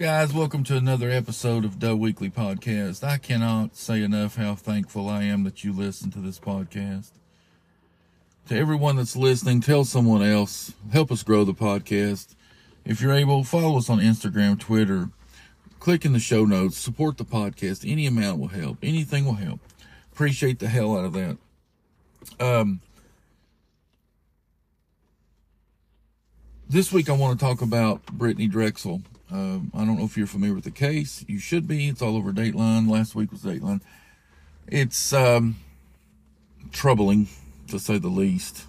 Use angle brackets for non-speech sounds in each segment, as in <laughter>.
Guys, welcome to another episode of Doe Weekly Podcast. I cannot say enough how thankful I am that you listen to this podcast. To everyone that's listening, tell someone else. Help us grow the podcast. If you're able, follow us on Instagram, Twitter. Click in the show notes. Support the podcast. Any amount will help. Anything will help. Appreciate the hell out of that. Um, this week I want to talk about Brittany Drexel. Um, I don't know if you're familiar with the case. You should be. It's all over Dateline. Last week was Dateline. It's um, troubling, to say the least.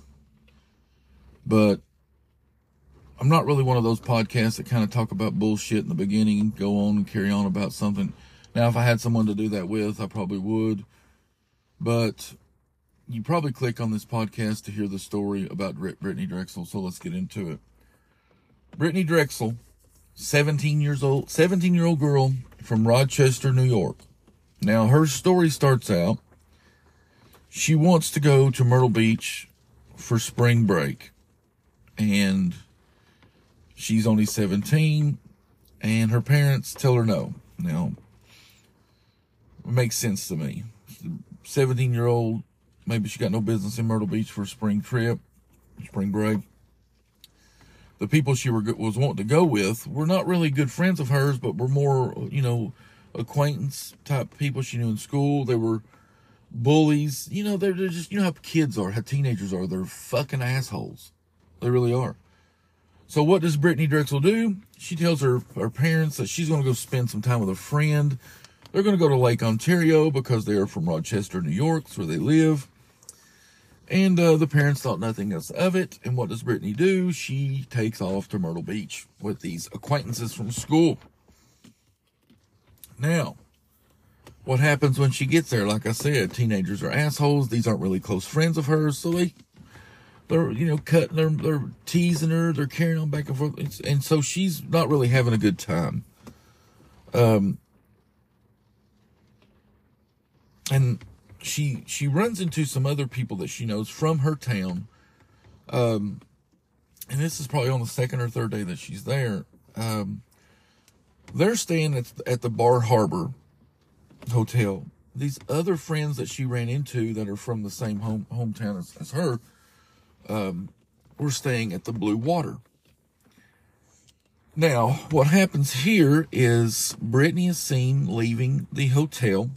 But I'm not really one of those podcasts that kind of talk about bullshit in the beginning go on and carry on about something. Now, if I had someone to do that with, I probably would. But you probably click on this podcast to hear the story about Brittany Drexel. So let's get into it. Brittany Drexel 17 years old, 17 year old girl from Rochester, New York. Now, her story starts out she wants to go to Myrtle Beach for spring break. And she's only 17, and her parents tell her no. Now, makes sense to me. 17 year old, maybe she got no business in Myrtle Beach for a spring trip, spring break the people she were, was wanting to go with were not really good friends of hers, but were more, you know, acquaintance type people she knew in school. They were bullies. You know, they're, they're just, you know how kids are, how teenagers are. They're fucking assholes. They really are. So what does Brittany Drexel do? She tells her, her parents that she's going to go spend some time with a friend. They're going to go to Lake Ontario because they are from Rochester, New York. Where they live. And uh, the parents thought nothing else of it. And what does Brittany do? She takes off to Myrtle Beach with these acquaintances from school. Now, what happens when she gets there? Like I said, teenagers are assholes. These aren't really close friends of hers, so they they're you know cutting, they're they're teasing her, they're carrying on back and forth, and so she's not really having a good time. Um, and she she runs into some other people that she knows from her town. Um, and this is probably on the second or third day that she's there. Um, they're staying at at the Bar Harbor Hotel. These other friends that she ran into that are from the same home hometown as, as her um, were staying at the Blue Water. Now, what happens here is Brittany is seen leaving the hotel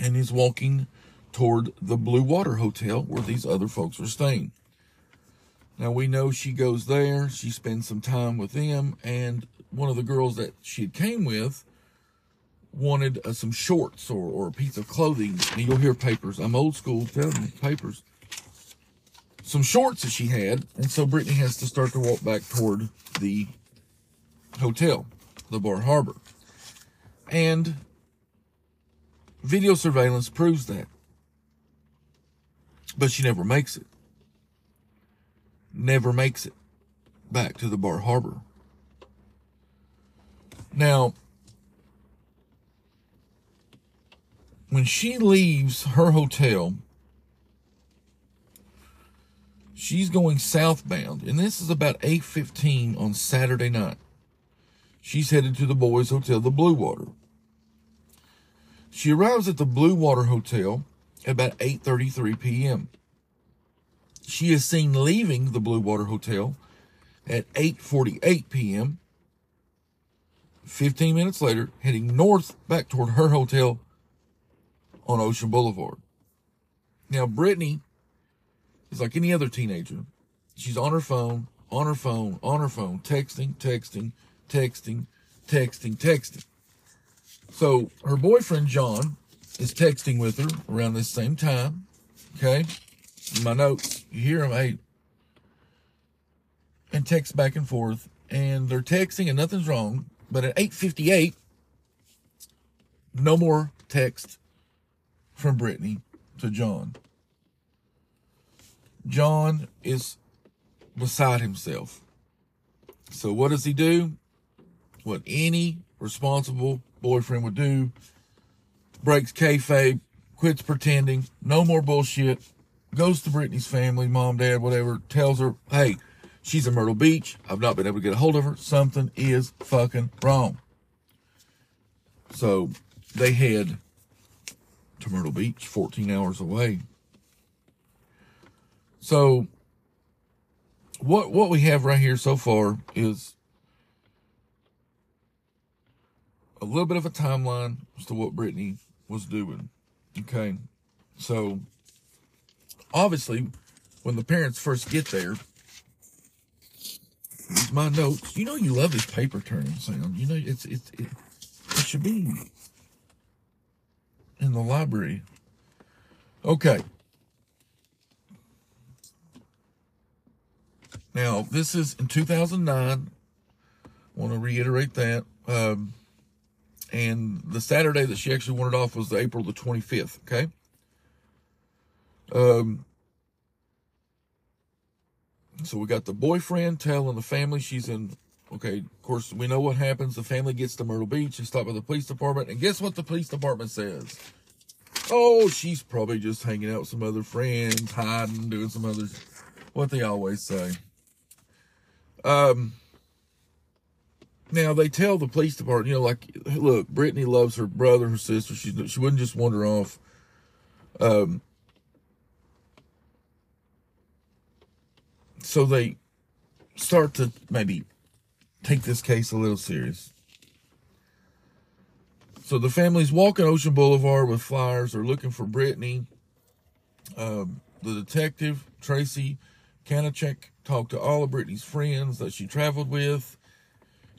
and he's walking toward the Blue Water Hotel where these other folks are staying. Now we know she goes there, she spends some time with them, and one of the girls that she came with wanted uh, some shorts or, or a piece of clothing. And you'll hear papers. I'm old school, telling me papers. Some shorts that she had, and so Brittany has to start to walk back toward the hotel, the Bar Harbor. And Video surveillance proves that. But she never makes it. Never makes it back to the Bar Harbor. Now, when she leaves her hotel, she's going southbound, and this is about 8:15 on Saturday night. She's headed to the boys' hotel, the Blue Water. She arrives at the Blue Water Hotel at about 8:33 p.m. She is seen leaving the Blue Water Hotel at 8:48 p.m. 15 minutes later, heading north back toward her hotel on Ocean Boulevard. Now, Brittany is like any other teenager. She's on her phone, on her phone, on her phone, texting, texting, texting, texting, texting. So her boyfriend, John, is texting with her around this same time. Okay. In my notes, you hear him, hey, and text back and forth. And they're texting and nothing's wrong. But at 8.58, no more text from Brittany to John. John is beside himself. So what does he do? What any responsible boyfriend would do. Breaks kayfabe, quits pretending, no more bullshit. Goes to Brittany's family, mom, dad, whatever. Tells her, hey, she's in Myrtle Beach. I've not been able to get a hold of her. Something is fucking wrong. So they head to Myrtle Beach, 14 hours away. So what what we have right here so far is a little bit of a timeline as to what Brittany was doing. Okay. So obviously when the parents first get there, my notes. You know you love this paper turning sound. You know it's it's it, it should be in the library. Okay. Now, this is in 2009. I want to reiterate that. Um, and the Saturday that she actually wanted off was April the 25th. Okay. Um, so we got the boyfriend telling the family she's in. Okay, of course, we know what happens. The family gets to Myrtle Beach and stop by the police department. And guess what the police department says? Oh, she's probably just hanging out with some other friends, hiding, doing some other, what they always say. Um, now they tell the police department, you know, like, look, Brittany loves her brother, her sister. She she wouldn't just wander off. Um, so they start to maybe take this case a little serious. So the family's walking Ocean Boulevard with flyers. They're looking for Brittany. Um, the detective, Tracy Kanachek, talked to all of Brittany's friends that she traveled with.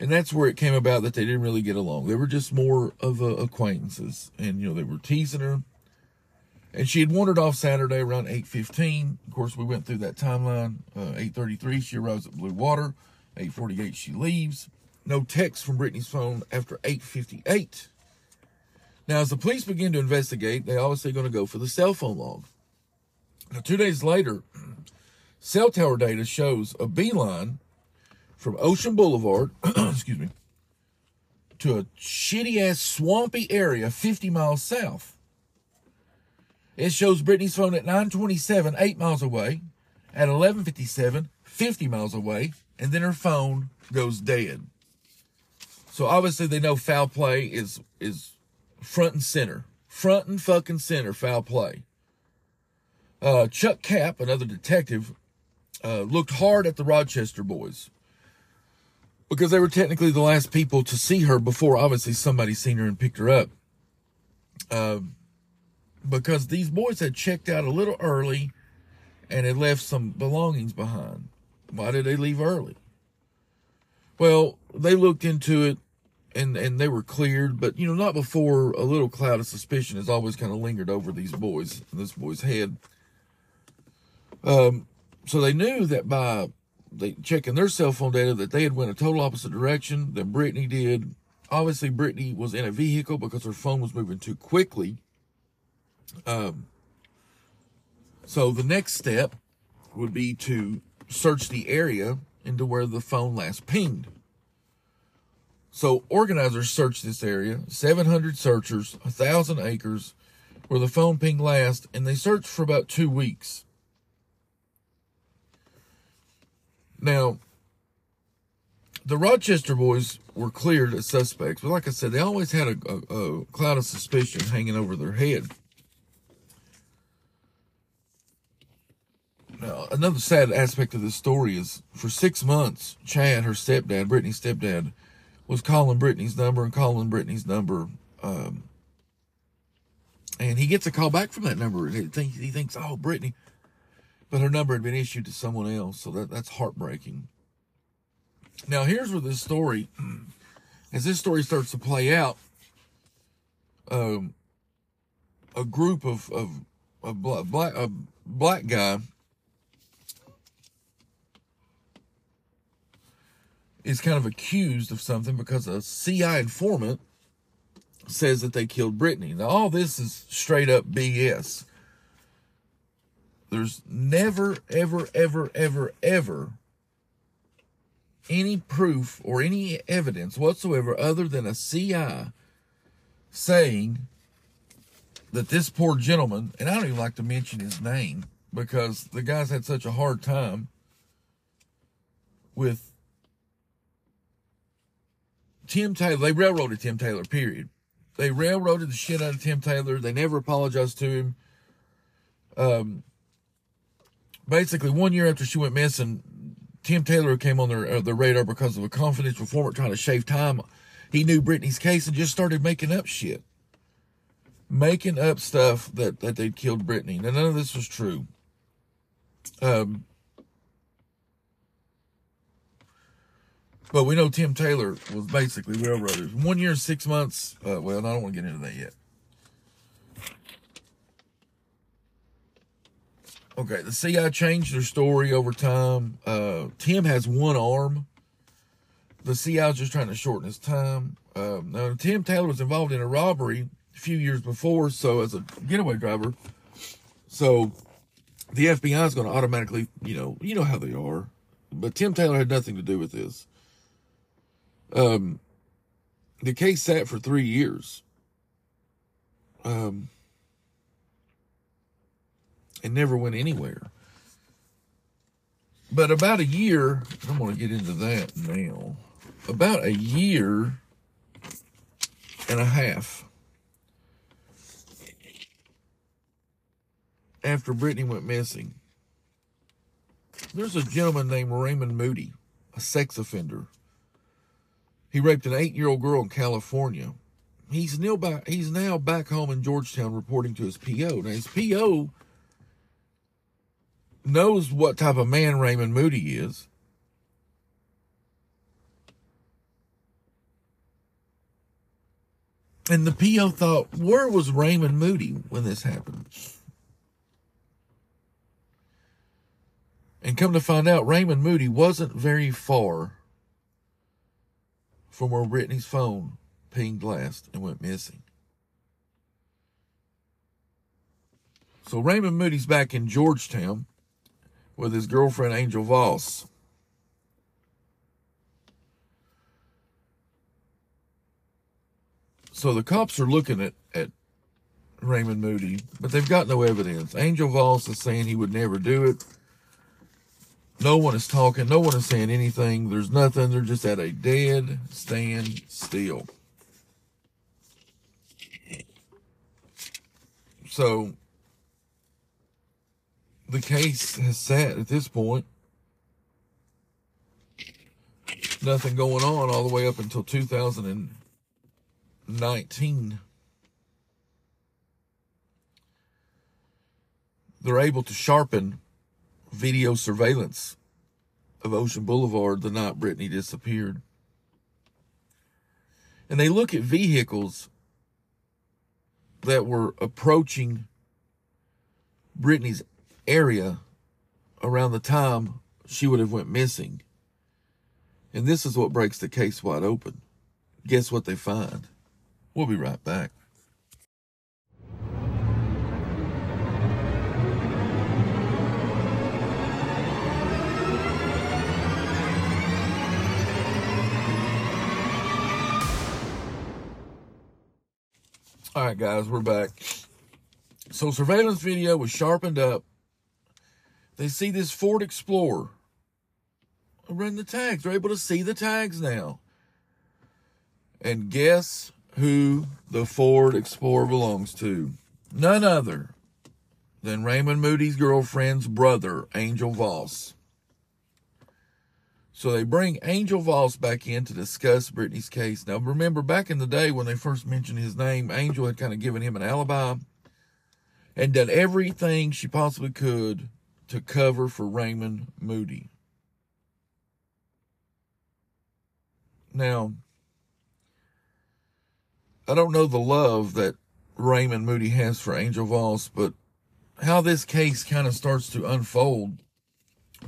And that's where it came about that they didn't really get along. They were just more of uh, acquaintances. And, you know, they were teasing her. And she had wandered off Saturday around 8.15. Of course, we went through that timeline. Uh, 8.33, she arrives at Blue Water. 8.48, she leaves. No text from Brittany's phone after 8.58. Now, as the police begin to investigate, they obviously going to go for the cell phone log. Now, two days later, <clears throat> cell tower data shows a beeline from Ocean Boulevard, <clears throat> excuse me, to a shitty ass swampy area 50 miles south. It shows Brittany's phone at 927, 8 miles away, at 1157, 50 miles away, and then her phone goes dead. So obviously they know foul play is is front and center. Front and fucking center foul play. Uh, Chuck Cap, another detective, uh, looked hard at the Rochester boys because they were technically the last people to see her before obviously somebody seen her and picked her up. Um, because these boys had checked out a little early and had left some belongings behind. Why did they leave early? Well, they looked into it and and they were cleared, but you know, not before a little cloud of suspicion has always kind of lingered over these boys, this boy's head. Um, so they knew that by they checking their cell phone data that they had went a total opposite direction than Brittany did. Obviously, Brittany was in a vehicle because her phone was moving too quickly. Um, so the next step would be to search the area into where the phone last pinged. So organizers searched this area, 700 searchers, 1,000 acres, where the phone pinged last, and they searched for about two weeks. Now, the Rochester boys were cleared as suspects, but like I said, they always had a, a, a cloud of suspicion hanging over their head. Now, another sad aspect of this story is for six months, Chad, her stepdad, Brittany's stepdad, was calling Brittany's number and calling Brittany's number. Um, and he gets a call back from that number. He thinks, he thinks, oh, Brittany but her number had been issued to someone else, so that, that's heartbreaking. Now, here's where this story, <clears throat> as this story starts to play out, um, a group of, of, of black, a black guy is kind of accused of something because a CI informant says that they killed Brittany. Now, all this is straight up BS. There's never, ever, ever, ever, ever any proof or any evidence whatsoever other than a CI saying that this poor gentleman, and I don't even like to mention his name because the guy's had such a hard time with Tim Taylor. They railroaded Tim Taylor, period. they railroaded the shit out of Tim Taylor. They never apologized to him. Um, basically, one year after she went missing, Tim Taylor came on their uh, radar because of a confidential informant trying to shave time. He knew Brittany's case and just started making up shit, making up stuff that that they'd killed Brittany. Now none of this was true. Um, but we know Tim Taylor was basically railroaded. One year, and six months. Uh, well, I don't want to get into that yet. Okay, the CI changed their story over time. Uh, Tim has one arm. The CI is just trying to shorten his time. Uh, now, Tim Taylor was involved in a robbery a few years before, so as a getaway driver, so the FBI is going to automatically, you know, you know how they are. But Tim Taylor had nothing to do with this. Um, the case sat for three years. Um, and never went anywhere. But about a year, I'm going to get into that now. About a year and a half after Brittany went missing, there's a gentleman named Raymond Moody, a sex offender. He raped an eight year old girl in California. He's now back, he's now back home in Georgetown reporting to his PO. Now, his PO knows what type of man Raymond Moody is. And the PO thought, where was Raymond Moody when this happened? And come to find out, Raymond Moody wasn't very far from where Brittany's phone pinged last and went missing. So Raymond Moody's back in Georgetown with his girlfriend Angel Voss. So the cops are looking at, at Raymond Moody, but they've got no evidence. Angel Voss is saying he would never do it. No one is talking. No one is saying anything. There's nothing. They're just at a dead stand still. So the case has sat at this point. Nothing going on all the way up until 2019. They're able to sharpen video surveillance of Ocean Boulevard the night Brittany disappeared. And they look at vehicles that were approaching Brittany's area around the time she would have went missing. And this is what breaks the case wide open. Guess what they find? We'll be right back. All right, guys, we're back. So, surveillance video was sharpened up they see this Ford Explorer. Run the tags. They're able to see the tags now. And guess who the Ford Explorer belongs to? None other than Raymond Moody's girlfriend's brother, Angel Voss. So they bring Angel Voss back in to discuss Brittany's case. Now, remember, back in the day when they first mentioned his name, Angel had kind of given him an alibi and done everything she possibly could to cover for Raymond Moody. Now, I don't know the love that Raymond Moody has for Angel Voss, but how this case kind of starts to unfold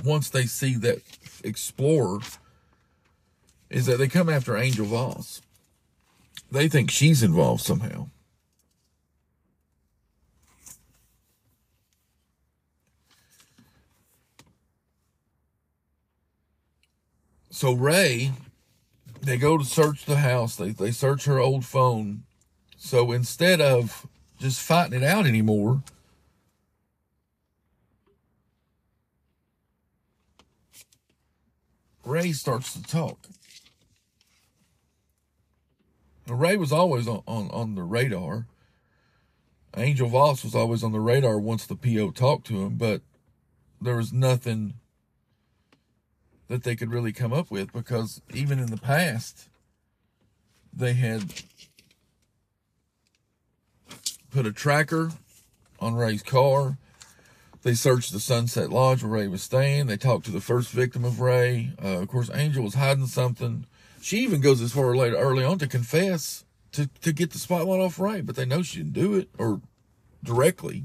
once they see that Explorer is that they come after Angel Voss. They think she's involved somehow. So Ray, they go to search the house. They they search her old phone. So instead of just fighting it out anymore, Ray starts to talk. Ray was always on, on, on the radar. Angel Voss was always on the radar once the PO talked to him, but there was nothing that they could really come up with because even in the past, they had put a tracker on Ray's car. They searched the Sunset Lodge where Ray was staying. They talked to the first victim of Ray. Uh, of course, Angel was hiding something. She even goes as far later early on to confess to, to get the spotlight off Ray, but they know she didn't do it or directly.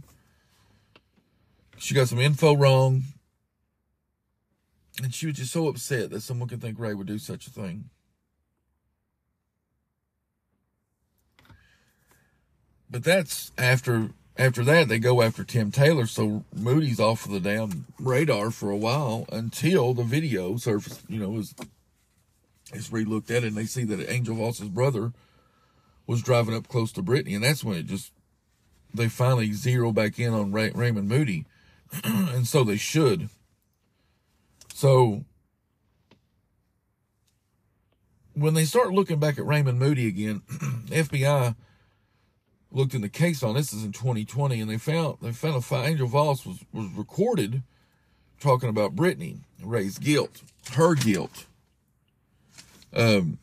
She got some info wrong. And she was just so upset that someone could think Ray would do such a thing. But that's after after that they go after Tim Taylor, so Moody's off of the damn radar for a while until the video surface, you know, is is relooked at and they see that Angel Voss's brother was driving up close to Brittany, and that's when it just they finally zero back in on Ray, Raymond Moody, <clears throat> and so they should. So when they start looking back at Raymond Moody again, <clears throat> FBI looked in the case on this is in 2020, and they found they found a file. Angel Voss was was recorded talking about Brittany Ray's guilt, her guilt. Um,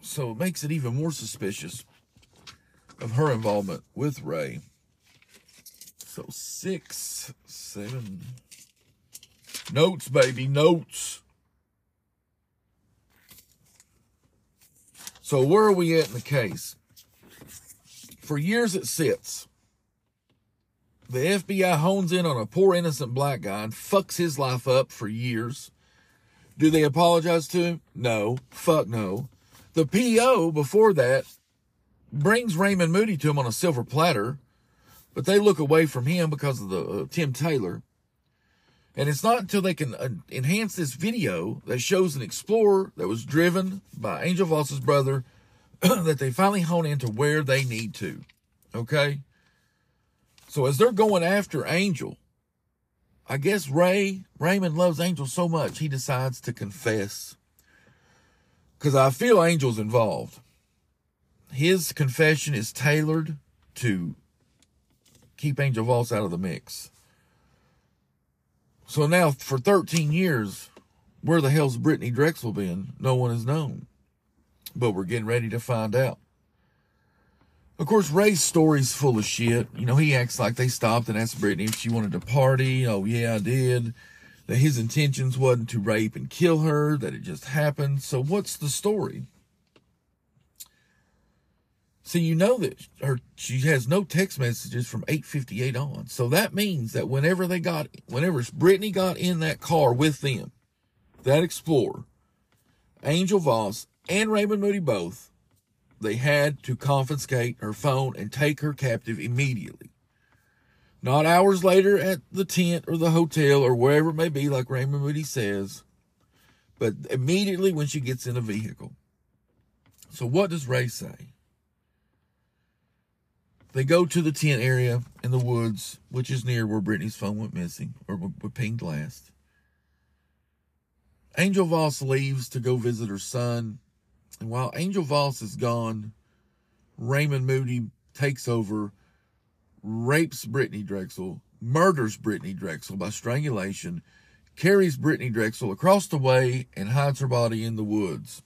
so it makes it even more suspicious of her involvement with Ray. So six, seven notes, baby, notes. So where are we at in the case? For years it sits. The FBI hones in on a poor innocent black guy and fucks his life up for years. Do they apologize to him? No. Fuck no. The PO before that brings Raymond Moody to him on a silver platter, but they look away from him because of the uh, Tim Taylor. And it's not until they can uh, enhance this video that shows an explorer that was driven by Angel Voss's brother <clears throat> that they finally hone into where they need to. Okay? So as they're going after Angel, I guess Ray, Raymond loves Angel so much, he decides to confess because I feel Angel's involved. His confession is tailored to keep Angel Voss out of the mix. So now, for 13 years, where the hell's Brittany Drexel been? No one has known. But we're getting ready to find out. Of course, Ray's story's full of shit. You know, he acts like they stopped and asked Brittany if she wanted to party. Oh, yeah, I did that his intentions wasn't to rape and kill her, that it just happened. So what's the story? So you know that her she has no text messages from 858 on. So that means that whenever they got whenever Brittany got in that car with them, that Explorer, Angel Voss and Raymond Moody both, they had to confiscate her phone and take her captive immediately. Not hours later at the tent or the hotel or wherever it may be, like Raymond Moody says, but immediately when she gets in a vehicle. So what does Ray say? They go to the tent area in the woods, which is near where Brittany's phone went missing or pinged last. Angel Voss leaves to go visit her son. And while Angel Voss is gone, Raymond Moody takes over rapes Brittany Drexel, murders Brittany Drexel by strangulation, carries Brittany Drexel across the way, and hides her body in the woods.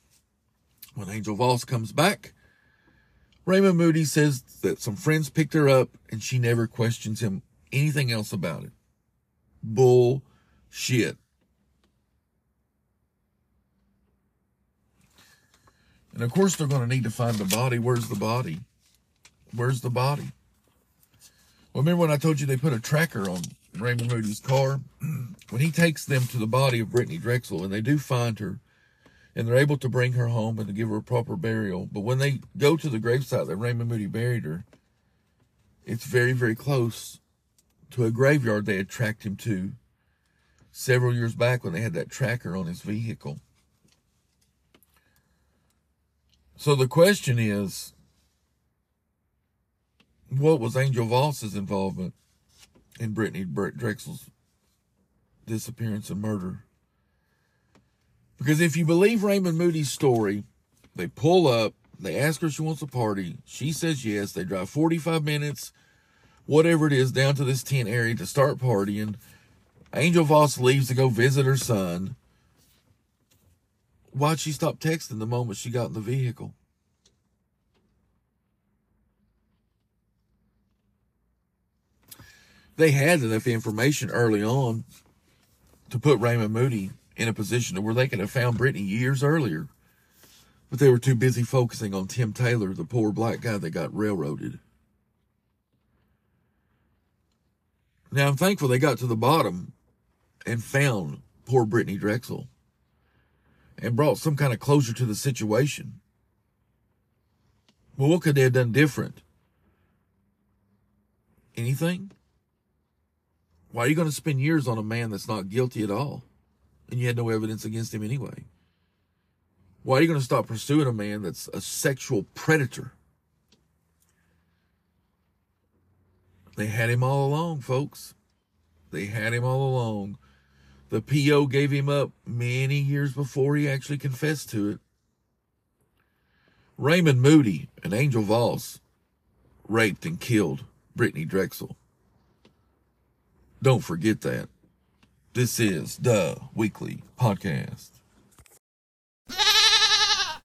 When Angel Voss comes back, Raymond Moody says that some friends picked her up and she never questions him anything else about it. Bull shit. And of course, they're going to need to find the body. Where's the body? Where's the body? Well, remember when I told you they put a tracker on Raymond Moody's car? <clears throat> when he takes them to the body of Brittany Drexel and they do find her and they're able to bring her home and to give her a proper burial. But when they go to the gravesite that Raymond Moody buried her, it's very, very close to a graveyard they had tracked him to several years back when they had that tracker on his vehicle. So the question is, what was Angel Voss's involvement in Brittany Drexel's disappearance and murder? Because if you believe Raymond Moody's story, they pull up, they ask her if she wants a party. She says yes. They drive 45 minutes, whatever it is, down to this tent area to start partying. Angel Voss leaves to go visit her son. Why'd she stop texting the moment she got in the vehicle? They had enough information early on to put Raymond Moody in a position where they could have found Brittany years earlier. But they were too busy focusing on Tim Taylor, the poor black guy that got railroaded. Now I'm thankful they got to the bottom and found poor Brittany Drexel and brought some kind of closure to the situation. Well, what could they have done different? Anything? Why are you going to spend years on a man that's not guilty at all? And you had no evidence against him anyway. Why are you going to stop pursuing a man that's a sexual predator? They had him all along, folks. They had him all along. The PO gave him up many years before he actually confessed to it. Raymond Moody and Angel Voss raped and killed Brittany Drexel. Don't forget that. This is the weekly podcast.